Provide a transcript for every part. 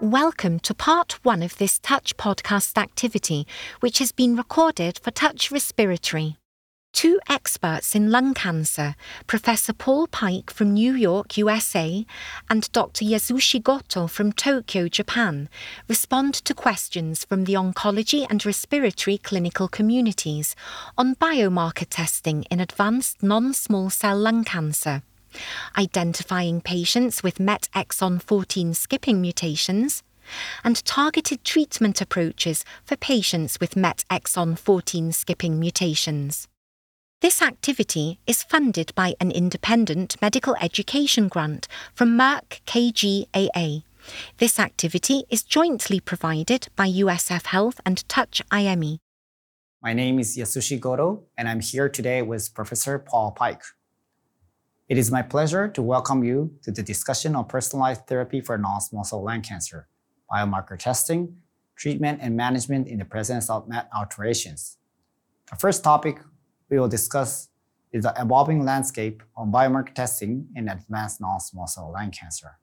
Welcome to part one of this Touch podcast activity, which has been recorded for Touch Respiratory. Two experts in lung cancer, Professor Paul Paik from New York, USA, and Dr. Yasushi Goto from Tokyo, Japan, respond to questions from the oncology and respiratory clinical communities on biomarker testing in advanced non small cell lung cancer identifying patients with MET exon 14 skipping mutations, and targeted treatment approaches for patients with MET exon 14 skipping mutations. This activity is funded by an independent medical education grant from Merck KGaA. This activity is jointly provided by USF Health and Touch IME. My name is Yasushi Goto, and I'm here today with Professor Paul Paik. It is my pleasure to welcome you to the discussion on personalized therapy for non-small cell lung cancer, biomarker testing, treatment and management in the presence of MET alterations. The first topic we will discuss is the evolving landscape on biomarker testing in advanced non-small cell lung cancer.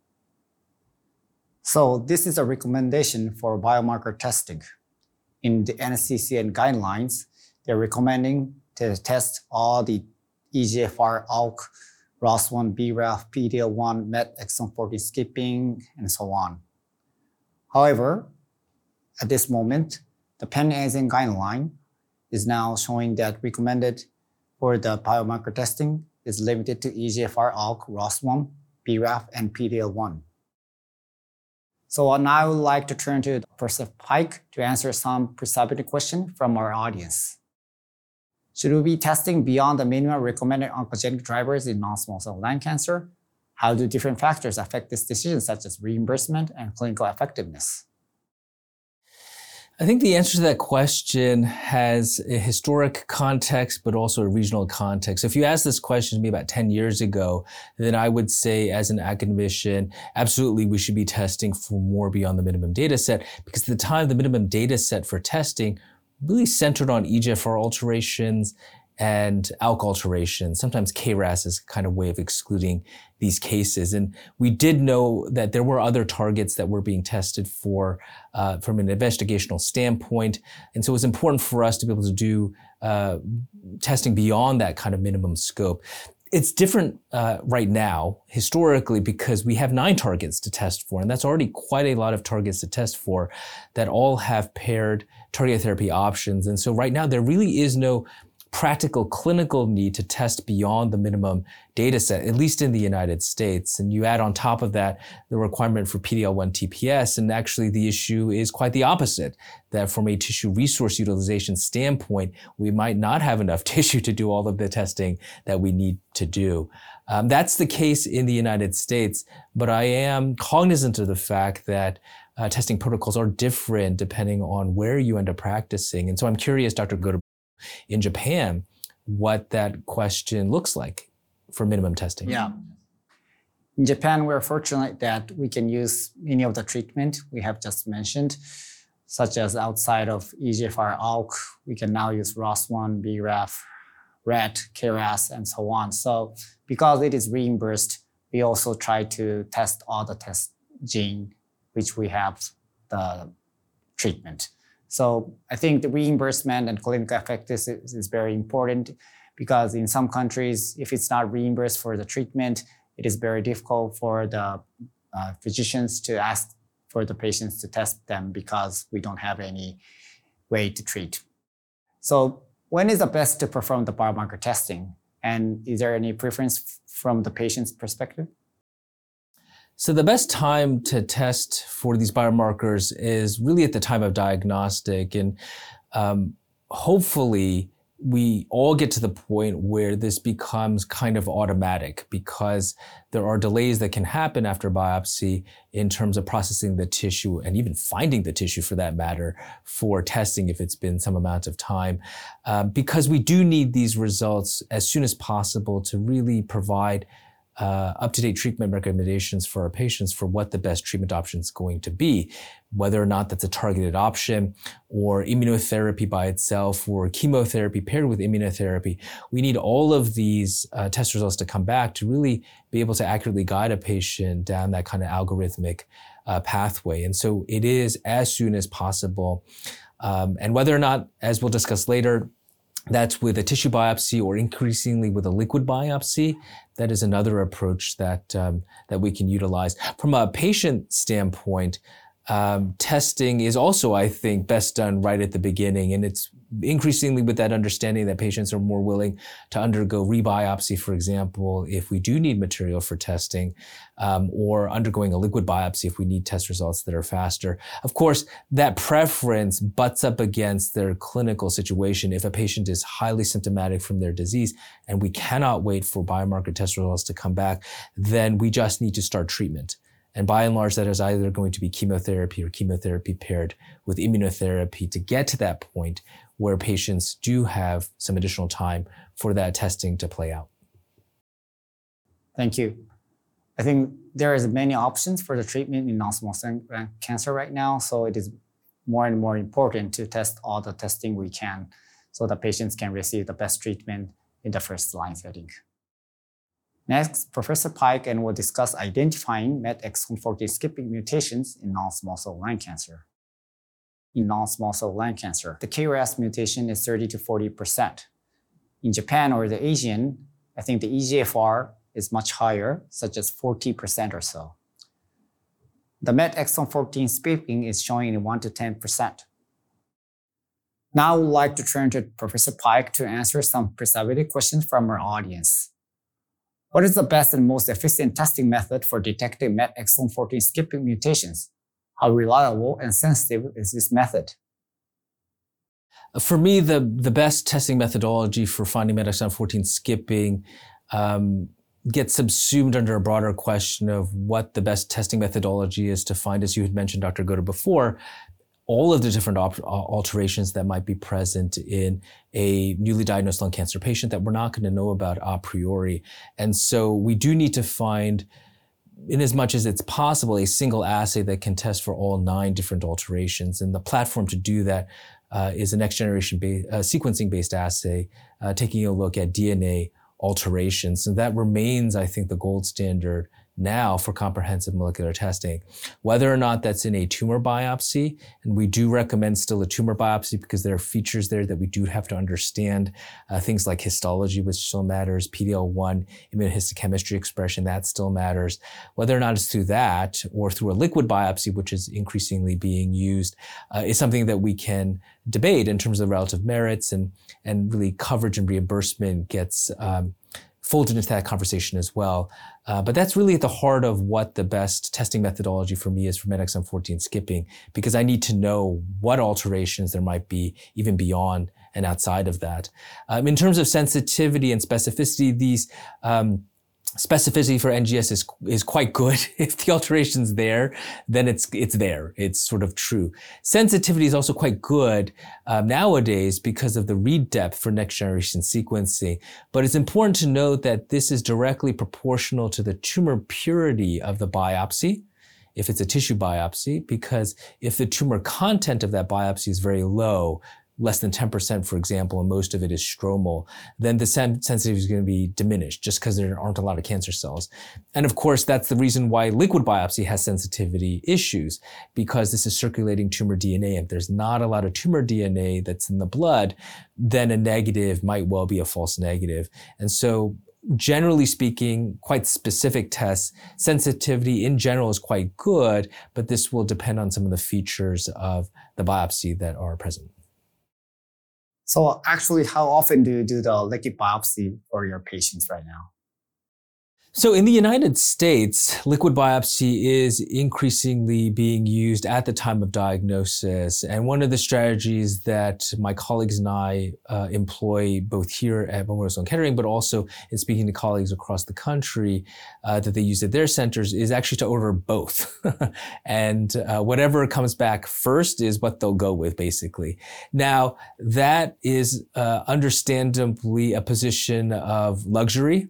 So this is a recommendation for biomarker testing. In the NCCN guidelines, they're recommending to test all the EGFR, ALK, ROS1, BRAF, PD-L1, MET, exon 40 skipping, and so on. However, at this moment, the Pan-Asian guideline is now showing that recommended for the biomarker testing is limited to EGFR, ALK, ROS1, BRAF, and PD-L1. So now I would like to turn to Professor Paik to answer some precipitating questions from our audience. Should we be testing beyond the minimum recommended oncogenic drivers in non-small cell lung cancer? How do different factors affect this decision, such as reimbursement and clinical effectiveness? I think the answer to that question has a historic context, but also a regional context. If you asked this question to me about 10 years ago, then I would say as an academician, absolutely we should be testing for more beyond the minimum data set, because at the time, the minimum data set for testing really centered on EGFR alterations and ALK alterations. Sometimes KRAS is kind of way of excluding these cases. And we did know that there were other targets that were being tested for uh, from an investigational standpoint. And so it was important for us to be able to do uh, testing beyond that kind of minimum scope. It's different uh, right now, historically, because we have nine targets to test for, and that's already quite a lot of targets to test for that all have paired targeted therapy options. And so right now, there really is no practical clinical need to test beyond the minimum data set, at least in the United States. And you add on top of that the requirement for PD-L1 TPS, and actually the issue is quite the opposite, that from a tissue resource utilization standpoint, we might not have enough tissue to do all of the testing that we need to do. Um, that's the case in the United States, but I am cognizant of the fact that uh, testing protocols are different depending on where you end up practicing. And so I'm curious, Dr. Goto, in Japan what that question looks like for minimum testing. Yeah. In Japan, we're fortunate that we can use many of the treatment we have just mentioned, such as outside of EGFR ALK, we can now use ROS1, BRAF, RET, KRAS, and so on. So because it is reimbursed, we also try to test all the test gene which we have the treatment. So I think the reimbursement and clinical effectiveness is, very important because in some countries, if it's not reimbursed for the treatment, it is very difficult for the uh, physicians to ask for the patients to test them because we don't have any way to treat. So when is the best to perform the biomarker testing? And is there any preference from the patient's perspective? So the best time to test for these biomarkers is really at the time of diagnostic, and um, hopefully we all get to the point where this becomes kind of automatic because there are delays that can happen after biopsy in terms of processing the tissue and even finding the tissue for that matter for testing if it's been some amount of time. Uh, because we do need these results as soon as possible to really provide uh, up-to-date treatment recommendations for our patients for what the best treatment option is going to be, whether or not that's a targeted option or immunotherapy by itself or chemotherapy paired with immunotherapy. We need all of these uh, test results to come back to really be able to accurately guide a patient down that kind of algorithmic uh, pathway. And so it is as soon as possible. Um, and whether or not, as we'll discuss later, that's with a tissue biopsy or increasingly with a liquid biopsy. That is another approach that um, that we can utilize. From a patient standpoint, um, testing is also, I think, best done right at the beginning. And it's increasingly with that understanding that patients are more willing to undergo rebiopsy, for example, if we do need material for testing, um, or undergoing a liquid biopsy if we need test results that are faster. Of course, that preference butts up against their clinical situation. If a patient is highly symptomatic from their disease and we cannot wait for biomarker test results to come back, then we just need to start treatment. And by and large, that is either going to be chemotherapy or chemotherapy paired with immunotherapy to get to that point where patients do have some additional time for that testing to play out. Thank you. I think there is many options for the treatment in non-small cell cancer right now, so it is more and more important to test all the testing we can so that patients can receive the best treatment in the first line setting. Next, Professor Paik and will discuss identifying MET exon 14 skipping mutations in non-small cell lung cancer. In non-small cell lung cancer, the KRAS mutation is 30 to 40%. In Japan or the Asian, I think the EGFR is much higher, such as 40% or so. The MET exon 14 skipping is showing in 1 to 10%. Now I would like to turn to Professor Paik to answer some preservative questions from our audience. What is the best and most efficient testing method for detecting MET exon 14 skipping mutations? How reliable and sensitive is this method? For me, the, the best testing methodology for finding MET exon 14 skipping um, gets subsumed under a broader question of what the best testing methodology is to find, as you had mentioned, Dr. Goto, before, all of the different op- alterations that might be present in a newly diagnosed lung cancer patient that we're not going to know about a priori. And so we do need to find, in as much as it's possible, a single assay that can test for all nine different alterations. And the platform to do that uh, is a next generation ba- uh, sequencing based assay, uh, taking a look at DNA alterations. And that remains, I think, the gold standard now for comprehensive molecular testing. Whether or not that's in a tumor biopsy, and we do recommend still a tumor biopsy because there are features there that we do have to understand, uh, things like histology, which still matters, PD-L1, immunohistochemistry expression, that still matters. Whether or not it's through that or through a liquid biopsy, which is increasingly being used, uh, is something that we can debate in terms of relative merits and, and really coverage and reimbursement gets um, folded into that conversation as well. Uh, but that's really at the heart of what the best testing methodology for me is for MET exon 14 skipping, because I need to know what alterations there might be even beyond and outside of that. Um, in terms of sensitivity and specificity, these um, specificity for NGS is is quite good. if the alteration's there, then it's it's there. It's sort of true. Sensitivity is also quite good um, nowadays because of the read depth for next generation sequencing. But it's important to note that this is directly proportional to the tumor purity of the biopsy. If it's a tissue biopsy, because if the tumor content of that biopsy is very low, less than 10%, for example, and most of it is stromal, then the sen- sensitivity is going to be diminished just because there aren't a lot of cancer cells. And of course, that's the reason why liquid biopsy has sensitivity issues because this is circulating tumor DNA. If there's not a lot of tumor DNA that's in the blood, then a negative might well be a false negative. And so generally speaking, quite specific tests. Sensitivity in general is quite good, but this will depend on some of the features of the biopsy that are present. So actually, how often do you do the liquid biopsy for your patients right now? So in the United States, liquid biopsy is increasingly being used at the time of diagnosis. And one of the strategies that my colleagues and I uh, employ both here at Memorial Sloan Kettering, but also in speaking to colleagues across the country uh, that they use at their centers is actually to order both. and uh, whatever comes back first is what they'll go with, basically. Now, that is uh, understandably a position of luxury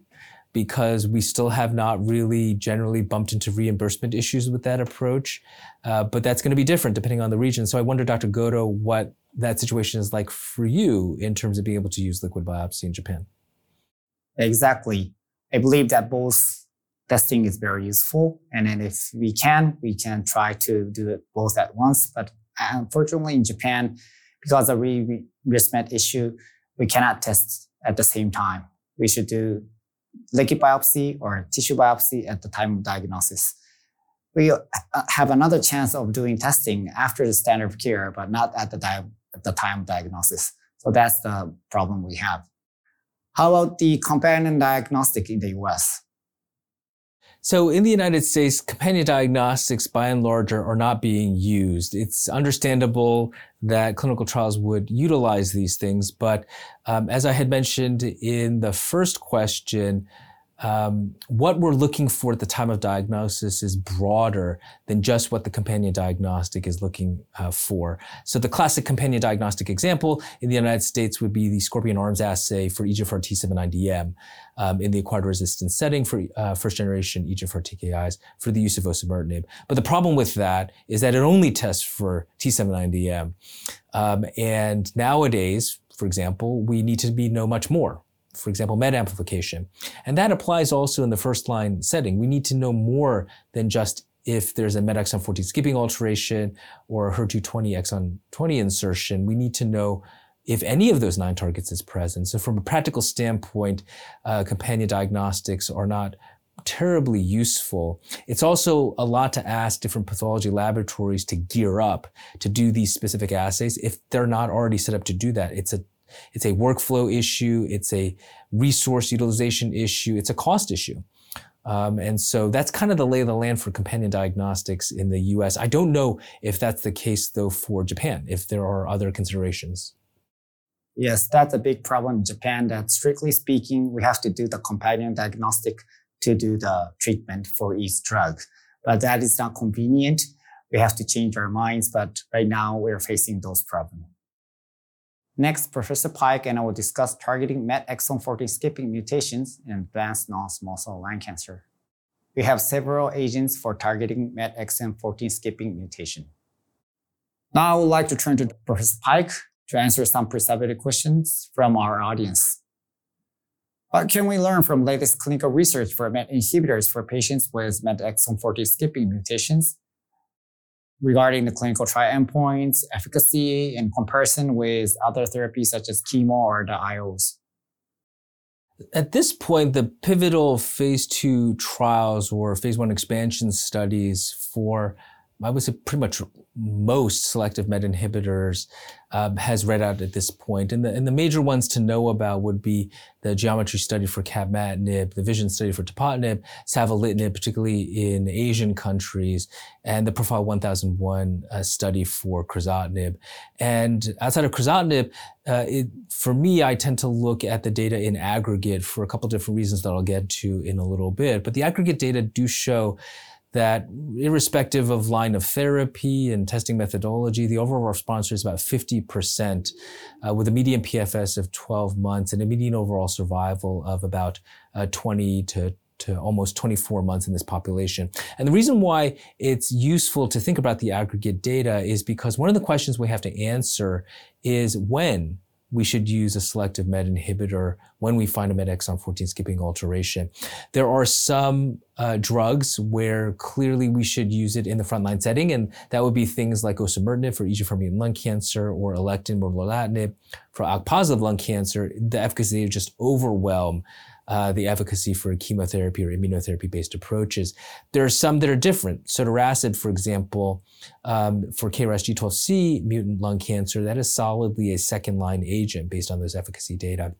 because we still have not really generally bumped into reimbursement issues with that approach. Uh, but that's going to be different depending on the region. So I wonder, Dr. Goto, what that situation is like for you in terms of being able to use liquid biopsy in Japan. Exactly. I believe that both testing is very useful. And then if we can, we can try to do it both at once. But unfortunately, in Japan, because of reimbursement issue, we cannot test at the same time. We should do liquid biopsy or tissue biopsy at the time of diagnosis. We uh, have another chance of doing testing after the standard of care, but not at the, di- at the time of diagnosis. So that's the problem we have. How about the companion diagnostic in the US? So in the United States, companion diagnostics by and large are, not being used. It's understandable that clinical trials would utilize these things, but um, as I had mentioned in the first question, um, what we're looking for at the time of diagnosis is broader than just what the companion diagnostic is looking uh, for. So the classic companion diagnostic example in the United States would be the Scorpion Arms assay for EGFR T790M um, in the acquired resistance setting for uh, first generation EGFR TKIs for the use of osimertinib. But the problem with that is that it only tests for T790M. Um, and nowadays, for example, we need to be know much more for example, MET amplification. And that applies also in the first line setting. We need to know more than just if there's a MET exon 14 skipping alteration or a HER2 20 exon 20 insertion. We need to know if any of those nine targets is present. So from a practical standpoint, uh, companion diagnostics are not terribly useful. It's also a lot to ask different pathology laboratories to gear up to do these specific assays if they're not already set up to do that. It's a it's a workflow issue. It's a resource utilization issue. It's a cost issue. Um, and so that's kind of the lay of the land for companion diagnostics in the US. I don't know if that's the case though for Japan, if there are other considerations. Yes, that's a big problem in Japan that strictly speaking, we have to do the companion diagnostic to do the treatment for each drug. But that is not convenient. We have to change our minds. But right now we're facing those problems. Next, Professor Paik and I will discuss targeting MET exon 14 skipping mutations in advanced non-small cell lung cancer. We have several agents for targeting MET exon 14 skipping mutation. Now I would like to turn to Professor Paik to answer some pre-submitted questions from our audience. What can we learn from latest clinical research for MET inhibitors for patients with MET exon 14 skipping mutations regarding the clinical trial endpoints, efficacy, in comparison with other therapies such as chemo or the IOs? At this point, the pivotal phase two trials or phase one expansion studies for I would say pretty much most selective MET inhibitors um, has read out at this point. And the, and the major ones to know about would be the geometry study for capmatinib, the vision study for tepotinib, savolitinib, particularly in Asian countries, and the Profile 1001 uh, study for crizotinib. And outside of crizotinib, uh, it, for me, I tend to look at the data in aggregate for a couple different reasons that I'll get to in a little bit. But the aggregate data do show that irrespective of line of therapy and testing methodology, the overall response rate is about 50%, uh, with a median PFS of 12 months and a median overall survival of about uh, 20 to to almost 24 months in this population. And the reason why it's useful to think about the aggregate data is because one of the questions we have to answer is when we should use a selective MET inhibitor when we find a MET exon 14 skipping alteration. There are some uh, drugs where clearly we should use it in the frontline setting, and that would be things like osimertinib for EGFR mutant lung cancer or alectinib or lorlatinib for ALK-positive lung cancer. The efficacy just overwhelm uh, the efficacy for chemotherapy or immunotherapy-based approaches. There are some that are different. Sotorasib, for example, um, for KRAS G12C mutant lung cancer, that is solidly a second-line agent based on those efficacy data.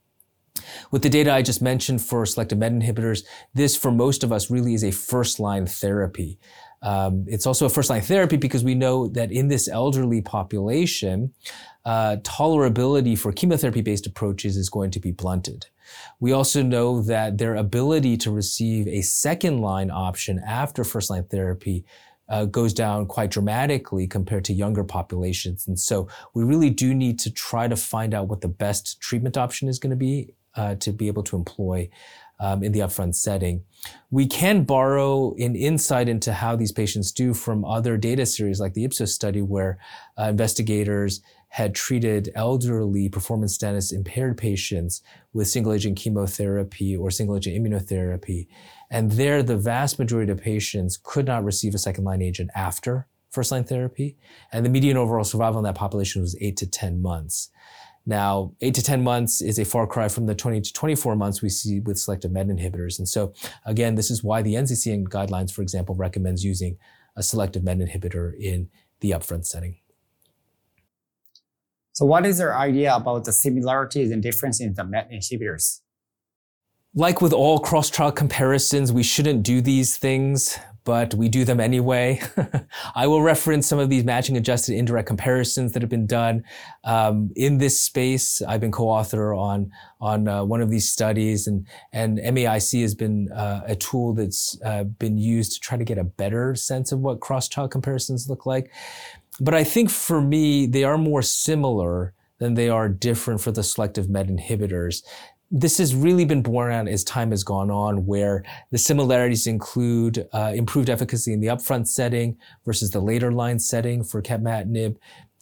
With the data I just mentioned for selective MET inhibitors, this for most of us really is a first-line therapy. Um, it's also a first-line therapy because we know that in this elderly population, uh, tolerability for chemotherapy-based approaches is going to be blunted. We also know that their ability to receive a second line option after first line therapy uh, goes down quite dramatically compared to younger populations. And so we really do need to try to find out what the best treatment option is going to be uh, to be able to employ um, in the upfront setting. We can borrow an insight into how these patients do from other data series like the Ipsos study where uh, investigators had treated elderly performance status impaired patients with single agent chemotherapy or single agent immunotherapy. And there, the vast majority of patients could not receive a second line agent after first line therapy. And the median overall survival in that population was eight to 10 months. Now, eight to 10 months is a far cry from the 20 to 24 months we see with selective MET inhibitors. And so, again, this is why the NCCN guidelines, for example, recommends using a selective MET inhibitor in the upfront setting. So what is your idea about the similarities and difference in the MET inhibitors? Like with all cross-trial comparisons, we shouldn't do these things, but we do them anyway. I will reference some of these matching adjusted indirect comparisons that have been done um, in this space. I've been co-author on on uh, one of these studies, and and MAIC has been uh, a tool that's uh, been used to try to get a better sense of what cross-trial comparisons look like. But I think for me, they are more similar than they are different for the selective MET inhibitors. This has really been borne out as time has gone on, where the similarities include uh, improved efficacy in the upfront setting versus the later line setting for capmatinib,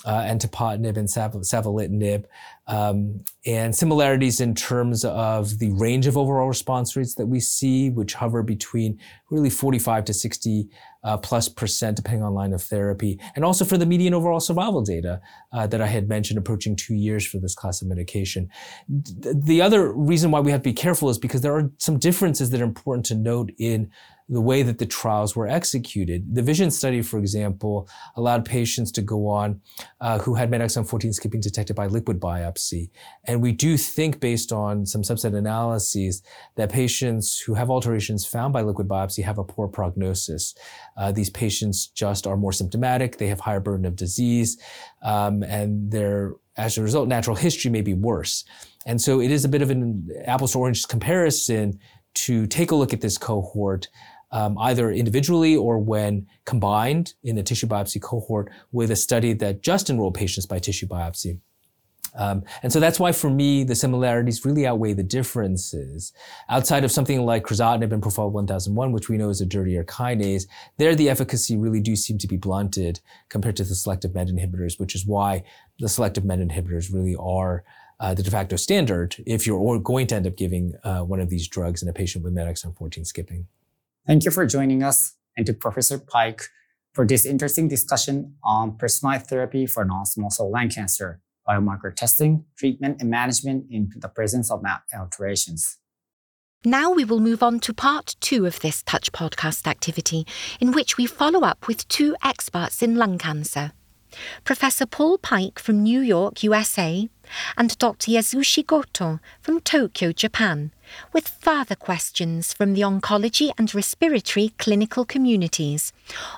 uh, and tepotinib and sav- savolitinib, um, and similarities in terms of the range of overall response rates that we see, which hover between really 45 to 60 uh, plus percent, depending on line of therapy, and also for the median overall survival data uh, that I had mentioned, approaching two years for this class of medication. The other reason why we have to be careful is because there are some differences that are important to note in the way that the trials were executed. The VISION study, for example, allowed patients to go on uh, who had MET exon 14 skipping detected by liquid biopsy. And we do think, based on some subset analyses, that patients who have alterations found by liquid biopsy have a poor prognosis. Uh, these patients just are more symptomatic, they have higher burden of disease, um, and their as a result, natural history may be worse. And so it is a bit of an apples to oranges comparison to take a look at this cohort um, either individually or when combined in a tissue biopsy cohort with a study that just enrolled patients by tissue biopsy. Um, and so that's why for me, the similarities really outweigh the differences. Outside of something like crizotinib and Profile 1001, which we know is a dirtier kinase, there the efficacy really do seem to be blunted compared to the selective MET inhibitors, which is why the selective MET inhibitors really are uh, the de facto standard if you're going to end up giving uh, one of these drugs in a patient with MET exon 14 skipping. Thank you for joining us and to Professor Paik for this interesting discussion on personalized therapy for non-small cell lung cancer, biomarker testing, treatment, and management in the presence of alterations. Now we will move on to part two of this Touch podcast activity, in which we follow up with two experts in lung cancer. Professor Paul Paik from New York, USA, and Dr. Yasushi Goto from Tokyo, Japan, with further questions from the oncology and respiratory clinical communities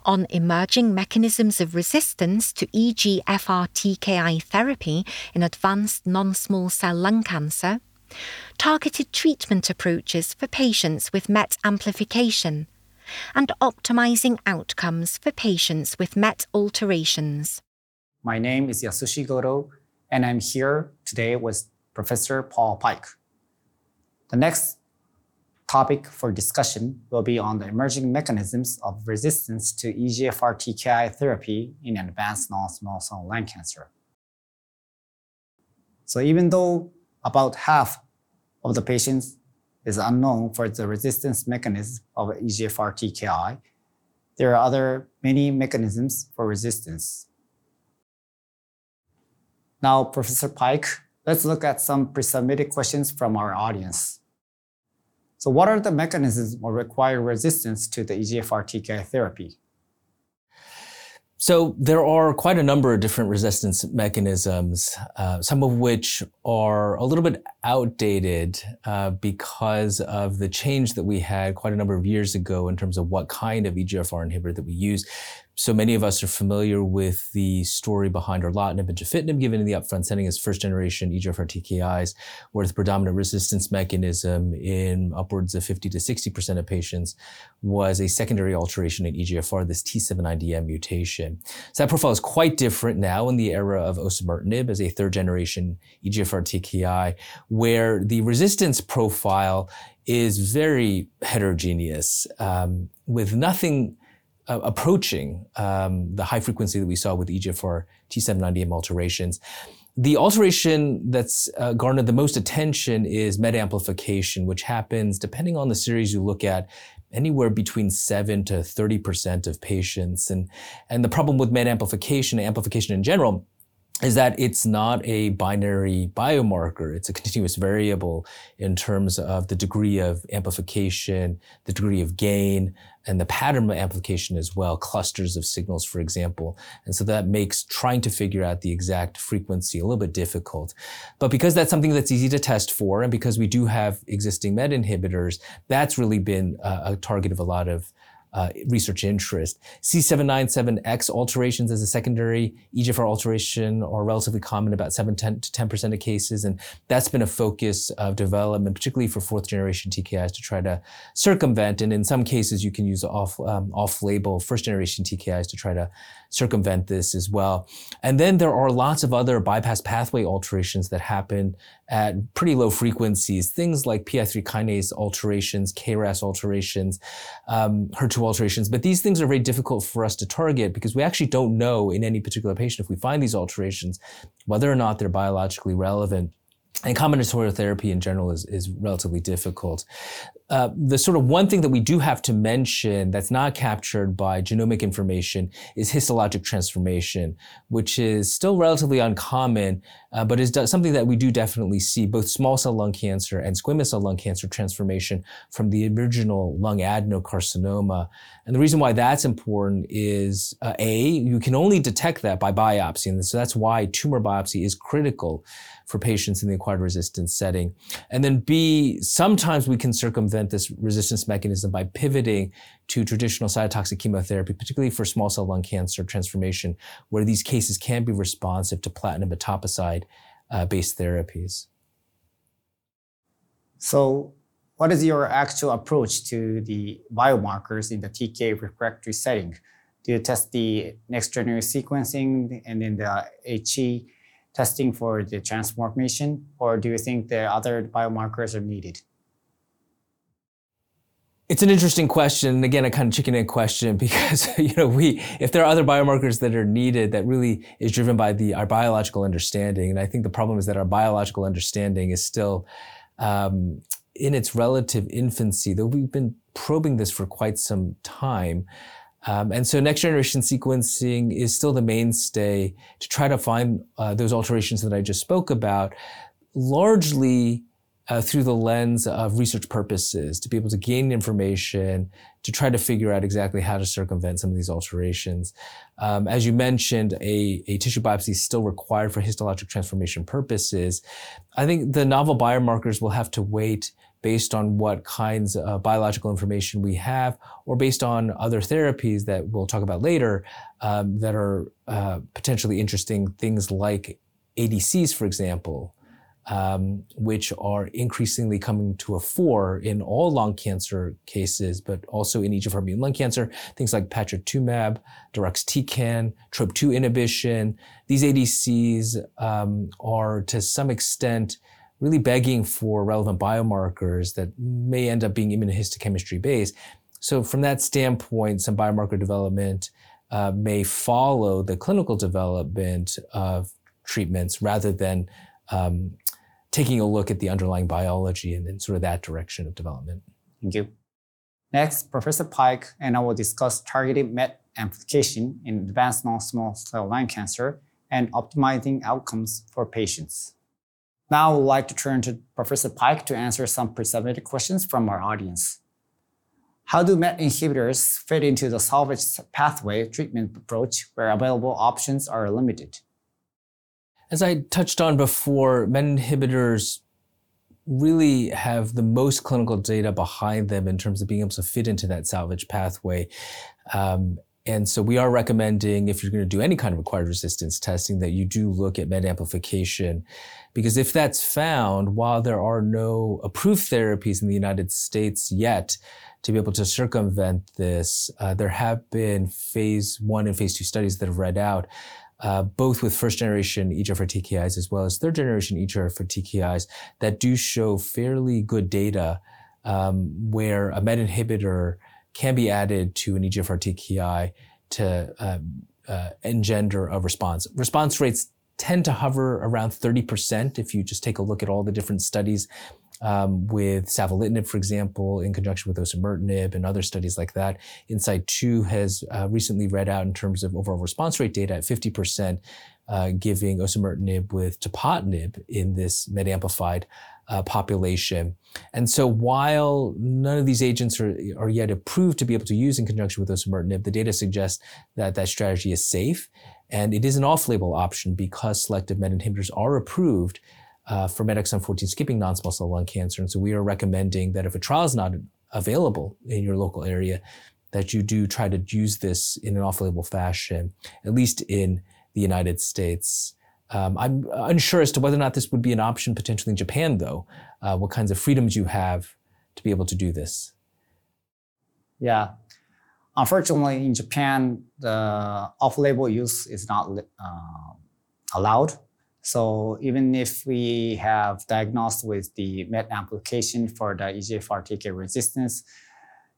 on emerging mechanisms of resistance to EGFR TKI therapy in advanced non small cell lung cancer, targeted treatment approaches for patients with MET amplification and optimizing outcomes for patients with MET alterations. My name is Yasushi Goto, and I'm here today with Professor Paul Paik. The next topic for discussion will be on the emerging mechanisms of resistance to EGFR TKI therapy in advanced non-small cell lung cancer. So even though about half of the patients is unknown for the resistance mechanism of EGFR TKI. There are other many mechanisms for resistance. Now, Professor Paik, let's look at some pre-submitted questions from our audience. So what are the mechanisms or required resistance to the EGFR TKI therapy? So there are quite a number of different resistance mechanisms, uh, some of which are a little bit outdated uh, because of the change that we had quite a number of years ago in terms of what kind of EGFR inhibitor that we use. So many of us are familiar with the story behind erlotinib and gefitinib given in the upfront setting as first generation EGFR TKIs, where the predominant resistance mechanism in upwards of 50 to 60% of patients was a secondary alteration in EGFR, this T790M mutation. So that profile is quite different now in the era of osimertinib as a third generation EGFR TKI, where the resistance profile is very heterogeneous, um, with nothing uh, approaching um, the high frequency that we saw with EGFR T790M alterations. The alteration that's uh, garnered the most attention is MET amplification, which happens, depending on the series you look at, anywhere between 7 to 30% of patients. And, and the problem with MET amplification, amplification in general, is that it's not a binary biomarker. It's a continuous variable in terms of the degree of amplification, the degree of gain, and the pattern of amplification as well, clusters of signals, for example. And so that makes trying to figure out the exact frequency a little bit difficult. But because that's something that's easy to test for, and because we do have existing MET inhibitors, that's really been a, a target of a lot of uh, research interest. C797X alterations as a secondary EGFR alteration are relatively common, about 7 10 to 10% of cases. And that's been a focus of development, particularly for fourth generation TKIs to try to circumvent. And in some cases, you can use off, um, off label first generation TKIs to try to circumvent this as well. And then there are lots of other bypass pathway alterations that happen at pretty low frequencies, things like PI3 kinase alterations, KRAS alterations, um, HER2 alterations. But these things are very difficult for us to target because we actually don't know in any particular patient if we find these alterations, whether or not they're biologically relevant. And combinatorial therapy in general is, is relatively difficult. Uh, the sort of one thing that we do have to mention that's not captured by genomic information is histologic transformation, which is still relatively uncommon, uh, but is something that we do definitely see both small cell lung cancer and squamous cell lung cancer transformation from the original lung adenocarcinoma. And the reason why that's important is uh, A, you can only detect that by biopsy. And so that's why tumor biopsy is critical for patients in the acquired resistance setting. And then B, sometimes we can circumvent this resistance mechanism by pivoting to traditional cytotoxic chemotherapy, particularly for small cell lung cancer transformation, where these cases can be responsive to platinum etoposide uh, based therapies. So, what is your actual approach to the biomarkers in the TK refractory setting? Do you test the next generation sequencing and then the HE testing for the transformation, or do you think the other biomarkers are needed? It's an interesting question, again, a kind of chicken egg question because you know we, if there are other biomarkers that are needed, that really is driven by the our biological understanding, and I think the problem is that our biological understanding is still um, in its relative infancy, though we've been probing this for quite some time. Um, and so next generation sequencing is still the mainstay to try to find uh, those alterations that I just spoke about, largely uh, through the lens of research purposes, to be able to gain information, to try to figure out exactly how to circumvent some of these alterations. Um, as you mentioned, a, a tissue biopsy is still required for histologic transformation purposes. I think the novel biomarkers will have to wait based on what kinds of biological information we have, or based on other therapies that we'll talk about later um, that are uh, potentially interesting, things like ADCs, for example, um, which are increasingly coming to a fore in all lung cancer cases, but also in EGFR mutant lung cancer. Things like patritumab, deruxtecan, TROP2 inhibition. These ADCs um, are to some extent really begging for relevant biomarkers that may end up being immunohistochemistry based. So, from that standpoint, some biomarker development uh, may follow the clinical development of treatments rather than um, taking a look at the underlying biology and then sort of that direction of development. Thank you. Next, Professor Paik and I will discuss targeted MET amplification in advanced non-small cell lung cancer and optimizing outcomes for patients. Now I would like to turn to Professor Paik to answer some pre-submitted questions from our audience. How do MET inhibitors fit into the salvage pathway treatment approach where available options are limited? As I touched on before, MET inhibitors really have the most clinical data behind them in terms of being able to fit into that salvage pathway. Um, and so we are recommending if you're going to do any kind of acquired resistance testing that you do look at MET amplification. Because if that's found, while there are no approved therapies in the United States yet to be able to circumvent this, uh, there have been phase one and phase two studies that have read out uh, both with first generation EGFR TKIs as well as third generation EGFR TKIs that do show fairly good data um, where a MET inhibitor can be added to an EGFR TKI to uh, uh, engender a response. Response rates tend to hover around 30% if you just take a look at all the different studies um, with savolitinib, for example, in conjunction with osimertinib and other studies like that. Insight 2 has uh, recently read out in terms of overall response rate data at 50%, uh, giving osimertinib with tepotinib in this MET amplified uh, population. And so while none of these agents are, are yet approved to be able to use in conjunction with osimertinib, the data suggests that that strategy is safe and it is an off-label option because selective MET inhibitors are approved uh, for MET exon 14 skipping non-small cell lung cancer. And so we are recommending that if a trial is not available in your local area, that you do try to use this in an off-label fashion, at least in the United States. Um, I'm unsure as to whether or not this would be an option potentially in Japan, though. Uh, what kinds of freedoms you have to be able to do this? Yeah. Unfortunately, in Japan, the off label use is not uh, allowed. So even if we have diagnosed with the MET amplification for the EGFR TK resistance,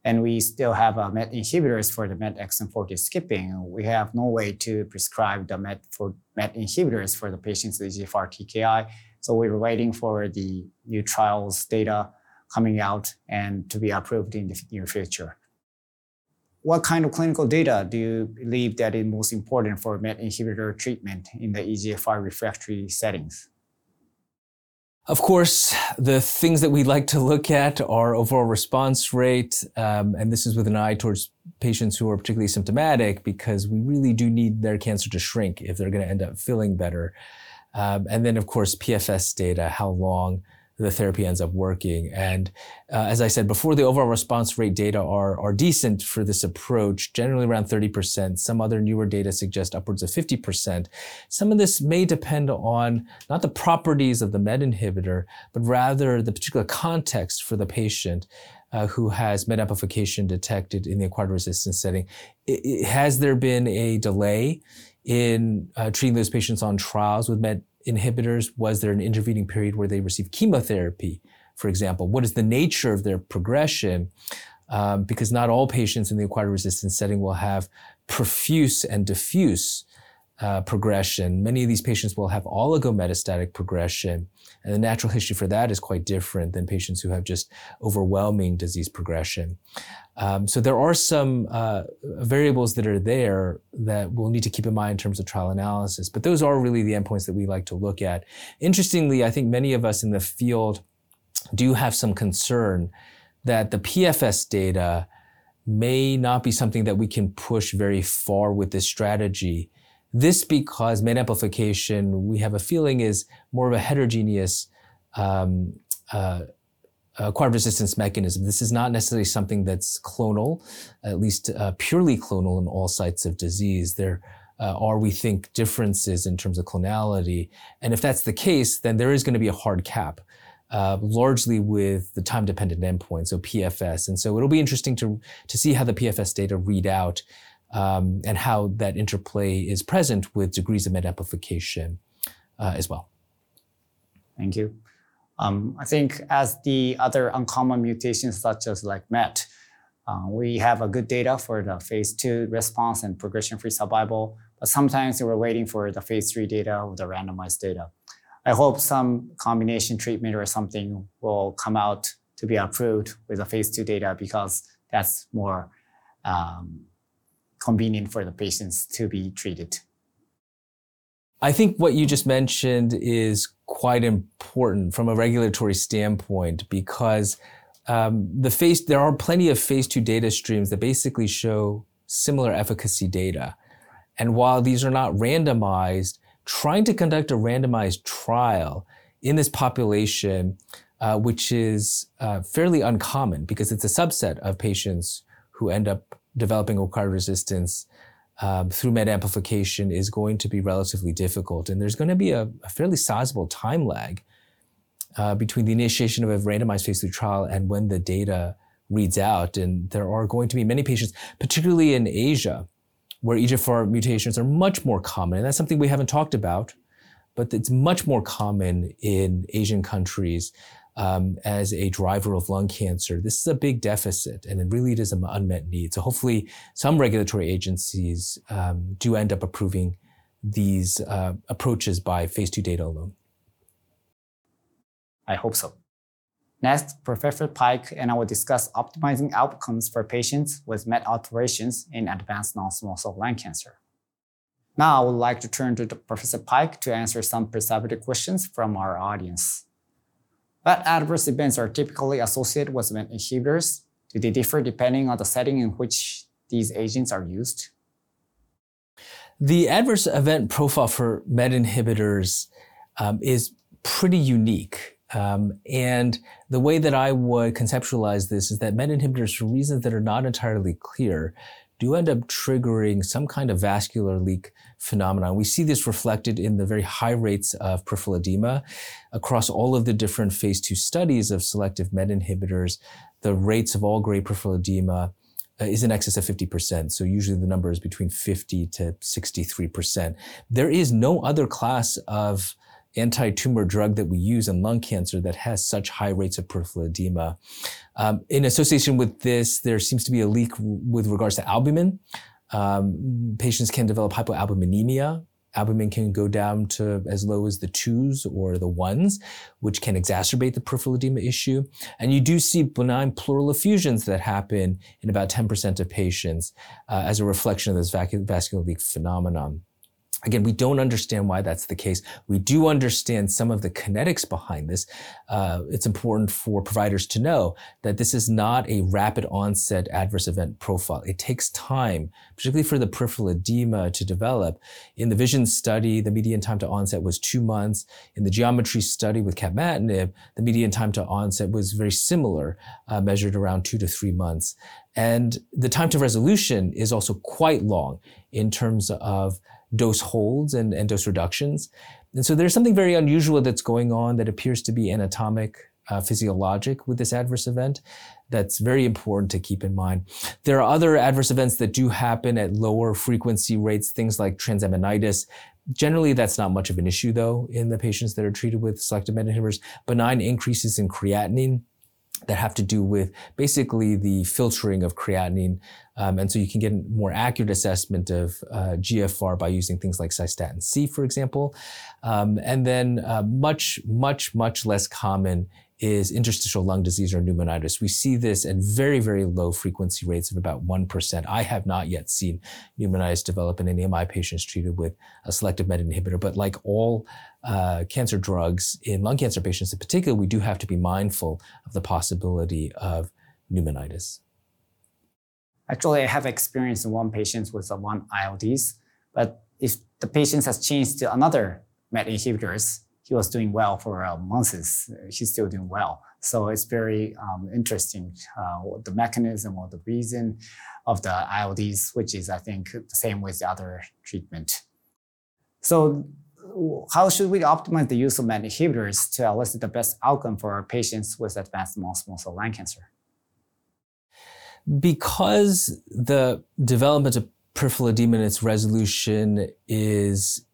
and we still have uh, MET inhibitors for the MET exon 40 skipping, we have no way to prescribe the MET for MET inhibitors for the patients with EGFR TKI. So we're waiting for the new trials data coming out and to be approved in the near future. What kind of clinical data do you believe that is most important for MET inhibitor treatment in the EGFR refractory settings? Of course, the things that we like to look at are overall response rate, um, and this is with an eye towards patients who are particularly symptomatic because we really do need their cancer to shrink if they're going to end up feeling better. Um, and then, of course, PFS data, how long the therapy ends up working. And uh, as I said before, the overall response rate data are, are decent for this approach, generally around 30%. Some other newer data suggest upwards of 50%. Some of this may depend on not the properties of the MET inhibitor, but rather the particular context for the patient. Uh, who has MET amplification detected in the acquired resistance setting. It, it, has there been a delay in uh, treating those patients on trials with MET inhibitors? Was there an intervening period where they received chemotherapy, for example? What is the nature of their progression? Um, because not all patients in the acquired resistance setting will have profuse and diffuse uh, progression. Many of these patients will have oligometastatic progression, and the natural history for that is quite different than patients who have just overwhelming disease progression. Um, so there are some uh, variables that are there that we'll need to keep in mind in terms of trial analysis, but those are really the endpoints that we like to look at. Interestingly, I think many of us in the field do have some concern that the PFS data may not be something that we can push very far with this strategy this because MET amplification, we have a feeling, is more of a heterogeneous um, uh, acquired resistance mechanism. This is not necessarily something that's clonal, at least uh, purely clonal in all sites of disease. There uh, are, we think, differences in terms of clonality. And if that's the case, then there is going to be a hard cap. Uh, largely with the time-dependent endpoint, so PFS, and so it'll be interesting to to see how the PFS data read out um, and how that interplay is present with degrees of MET amplification uh, as well. Thank you. Um, I think as the other uncommon mutations such as like MET, uh, we have a good data for the phase two response and progression-free survival, but sometimes we're waiting for the phase three data or the randomized data. I hope some combination treatment or something will come out to be approved with the phase two data because that's more um, convenient for the patients to be treated. I think what you just mentioned is quite important from a regulatory standpoint because um, the phase there are plenty of phase two data streams that basically show similar efficacy data. And while these are not randomized, trying to conduct a randomized trial in this population, uh, which is uh, fairly uncommon because it's a subset of patients who end up developing acquired resistance um, through MET amplification is going to be relatively difficult. And there's going to be a, a fairly sizable time lag uh, between the initiation of a randomized phase three trial and when the data reads out. And there are going to be many patients, particularly in Asia, where EGFR mutations are much more common. And that's something we haven't talked about, but it's much more common in Asian countries um, as a driver of lung cancer, this is a big deficit and it really is an unmet need. So hopefully some regulatory agencies um, do end up approving these uh, approaches by phase two data alone. I hope so. Next, Professor Paik and I will discuss optimizing outcomes for patients with MET alterations in advanced non-small cell lung cancer. Now, I would like to turn to Professor Paik to answer some perceptive questions from our audience. What adverse events are typically associated with MET inhibitors? Do they differ depending on the setting in which these agents are used? The adverse event profile for MET inhibitors um, is pretty unique. Um, and the way that I would conceptualize this is that MET inhibitors, for reasons that are not entirely clear, do end up triggering some kind of vascular leak phenomenon. We see this reflected in the very high rates of peripheral edema across all of the different phase two studies of selective MET inhibitors. The rates of all grade peripheral edema uh, is in excess of 50%. So usually the number is between 50 to 63%. There is no other class of anti-tumor drug that we use in lung cancer that has such high rates of peripheral edema. Um, in association with this, there seems to be a leak with regards to albumin. Um, patients can develop hypoalbuminemia. Albumin can go down to as low as the twos or the ones, which can exacerbate the peripheral edema issue. And you do see benign pleural effusions that happen in about 10% of patients uh, as a reflection of this vascular leak phenomenon. Again, we don't understand why that's the case. We do understand some of the kinetics behind this. Uh, it's important for providers to know that this is not a rapid onset adverse event profile. It takes time, particularly for the peripheral edema to develop. In the VISION study, the median time to onset was two months. In the geometry study with capmatinib, the median time to onset was very similar, uh, measured around two to three months. And the time to resolution is also quite long in terms of dose holds and, and dose reductions. And so there's something very unusual that's going on that appears to be anatomic, uh, physiologic with this adverse event. That's very important to keep in mind. There are other adverse events that do happen at lower frequency rates, things like transaminitis. Generally, that's not much of an issue though in the patients that are treated with selective MET inhibitors. Benign increases in creatinine that have to do with basically the filtering of creatinine. Um, and so you can get a more accurate assessment of uh, GFR by using things like cystatin C, for example. Um, and then uh, much, much, much less common is interstitial lung disease or pneumonitis. We see this at very, very low frequency rates of about 1%. I have not yet seen pneumonitis develop in any of my patients treated with a selective MET inhibitor, but like all uh, cancer drugs in lung cancer patients in particular, we do have to be mindful of the possibility of pneumonitis. Actually, I have experience in one patient with one ILDs, but if the patient has changed to another MET inhibitors, he was doing well for uh, months. He's still doing well. So it's very um, interesting uh, the mechanism or the reason of the ILDs, which is, I think, the same with the other treatment. So how should we optimize the use of MET inhibitors to elicit the best outcome for our patients with advanced non-small cell lung cancer? Because the development of peripheral edema and its resolution is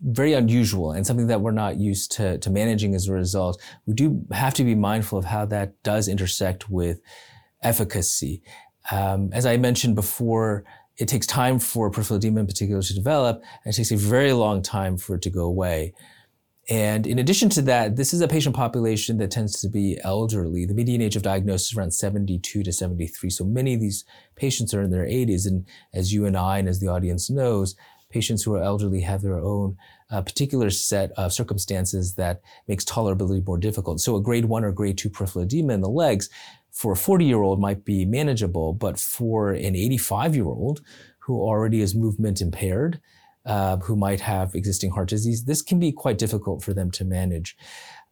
very unusual and something that we're not used to, to managing as a result, we do have to be mindful of how that does intersect with efficacy. Um, as I mentioned before, it takes time for peripheral edema in particular to develop, and it takes a very long time for it to go away. And in addition to that, this is a patient population that tends to be elderly. The median age of diagnosis is around 72 to 73. So many of these patients are in their 80s. And as you and I, and as the audience knows, patients who are elderly have their own uh, particular set of circumstances that makes tolerability more difficult. So a grade one or grade two peripheral edema in the legs for a 40 year old might be manageable, but for an 85 year old who already is movement impaired, uh, who might have existing heart disease, this can be quite difficult for them to manage.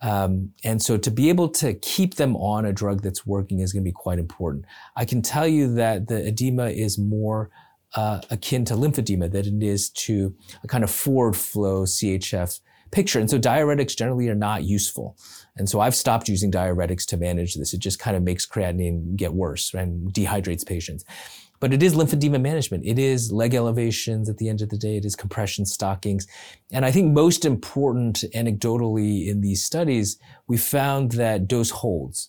Um, and so to be able to keep them on a drug that's working is going to be quite important. I can tell you that the edema is more uh, akin to lymphedema than it is to a kind of forward flow CHF picture. And so diuretics generally are not useful. And so I've stopped using diuretics to manage this. It just kind of makes creatinine get worse and dehydrates patients. But it is lymphedema management. It is leg elevations at the end of the day. It is compression stockings. And I think most important anecdotally in these studies, we found that dose holds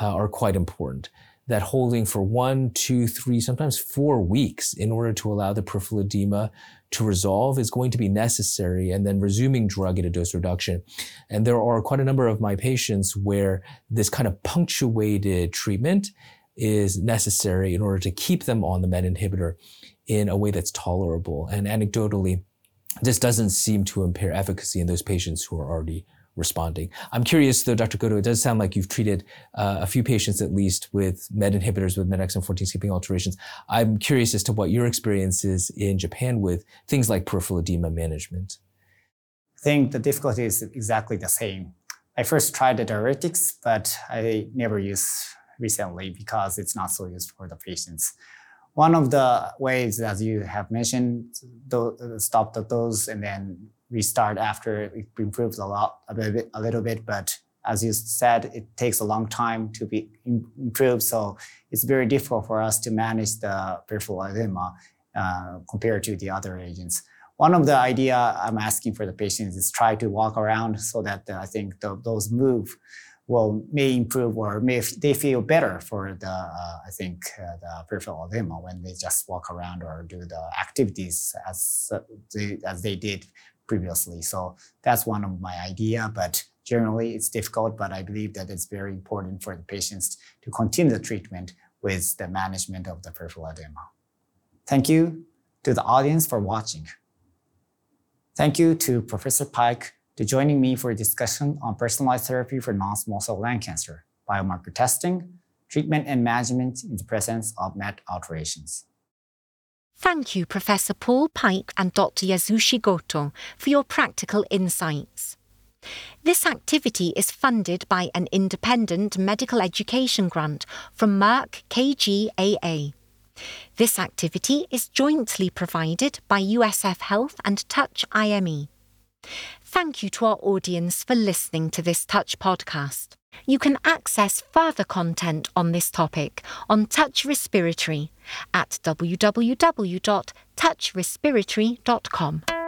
uh, are quite important that holding for one, two, three, sometimes four weeks in order to allow the peripheral edema to resolve is going to be necessary and then resuming drug at a dose reduction. And there are quite a number of my patients where this kind of punctuated treatment is necessary in order to keep them on the MET inhibitor in a way that's tolerable. And anecdotally, this doesn't seem to impair efficacy in those patients who are already responding. I'm curious though, Dr. Goto, it does sound like you've treated uh, a few patients at least with MET inhibitors with MET exon 14 skipping alterations. I'm curious as to what your experience is in Japan with things like peripheral edema management. I think the difficulty is exactly the same. I first tried the diuretics, but I never used recently because it's not so used for the patients. One of the ways, as you have mentioned, stop the dose and then restart after it improves a lot, a, bit, a little bit. But as you said, it takes a long time to be improved. So it's very difficult for us to manage the peripheral edema uh, compared to the other agents. One of the idea I'm asking for the patients is try to walk around so that I think the, those move will may improve or may they feel better for the uh, I think uh, the peripheral edema when they just walk around or do the activities as uh, they, as they did previously. So that's one of my idea, but generally it's difficult, but I believe that it's very important for the patients to continue the treatment with the management of the peripheral edema. Thank you to the audience for watching. Thank you to Professor Paik to joining me for a discussion on personalized therapy for non-small cell lung cancer, biomarker testing, treatment and management in the presence of MET alterations. Thank you, Professor Paul Paik and Dr. Yasushi Goto, for your practical insights. This activity is funded by an independent medical education grant from Merck KGaA. This activity is jointly provided by USF Health and Touch IME. Thank you to our audience for listening to this Touch podcast. You can access further content on this topic on Touch Respiratory at www.touchrespiratory.com.